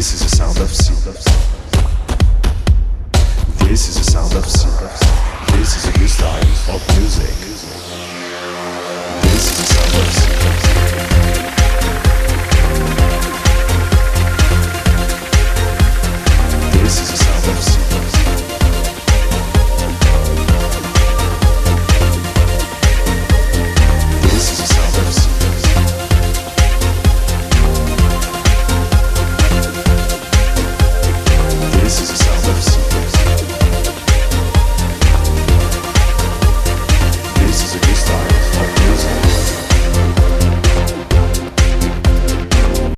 This is the sound of sea. This is the sound of sea.